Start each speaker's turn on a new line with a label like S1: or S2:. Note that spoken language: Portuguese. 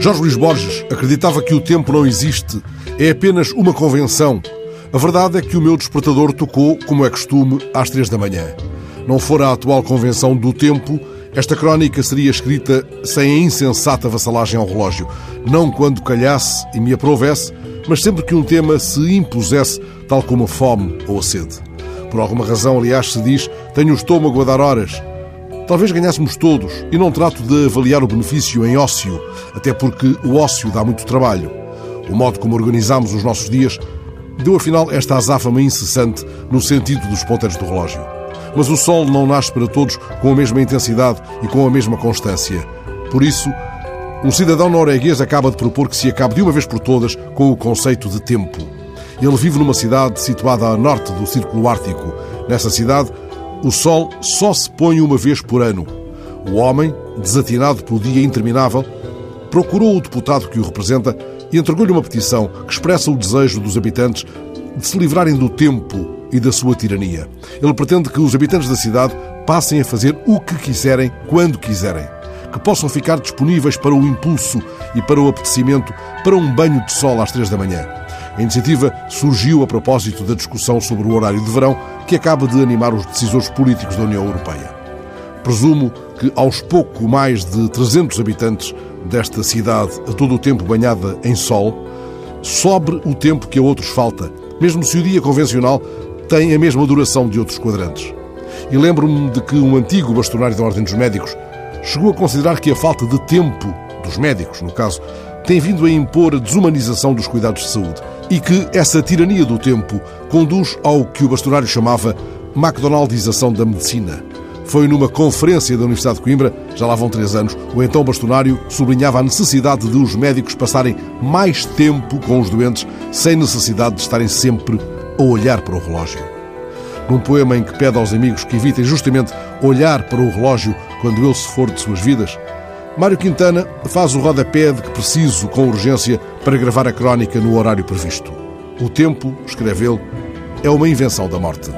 S1: Jorge Luís Borges acreditava que o tempo não existe, é apenas uma convenção. A verdade é que o meu despertador tocou, como é costume, às três da manhã. Não fora a atual convenção do tempo, esta crónica seria escrita sem a insensata vassalagem ao relógio, não quando calhasse e me aprovesse, mas sempre que um tema se impusesse, tal como a fome ou a sede. Por alguma razão, aliás, se diz: tenho o estômago a dar horas. Talvez ganhássemos todos, e não trato de avaliar o benefício em ócio, até porque o ócio dá muito trabalho. O modo como organizamos os nossos dias deu afinal esta azáfama incessante no sentido dos ponteiros do relógio. Mas o sol não nasce para todos com a mesma intensidade e com a mesma constância. Por isso, um cidadão norueguês acaba de propor que se acabe de uma vez por todas com o conceito de tempo. Ele vive numa cidade situada a norte do Círculo Ártico. Nessa cidade, o sol só se põe uma vez por ano. O homem, desatinado pelo dia interminável, procurou o deputado que o representa e entregou-lhe uma petição que expressa o desejo dos habitantes de se livrarem do tempo e da sua tirania. Ele pretende que os habitantes da cidade passem a fazer o que quiserem, quando quiserem. Que possam ficar disponíveis para o impulso e para o apetecimento, para um banho de sol às três da manhã. A iniciativa surgiu a propósito da discussão sobre o horário de verão que acaba de animar os decisores políticos da União Europeia. Presumo que aos pouco mais de 300 habitantes desta cidade, a todo o tempo banhada em sol, sobre o tempo que a outros falta, mesmo se o dia convencional tem a mesma duração de outros quadrantes. E lembro-me de que um antigo bastonário da Ordem dos Médicos chegou a considerar que a falta de tempo dos médicos, no caso, tem vindo a impor a desumanização dos cuidados de saúde e que essa tirania do tempo conduz ao que o bastonário chamava McDonaldização da medicina. Foi numa conferência da Universidade de Coimbra, já lá vão três anos, o então bastonário sublinhava a necessidade de os médicos passarem mais tempo com os doentes, sem necessidade de estarem sempre a olhar para o relógio. Num poema em que pede aos amigos que evitem justamente olhar para o relógio quando ele se for de suas vidas, Mário Quintana faz o rodapé de que preciso com urgência para gravar a crónica no horário previsto. O tempo, escreve ele, é uma invenção da morte.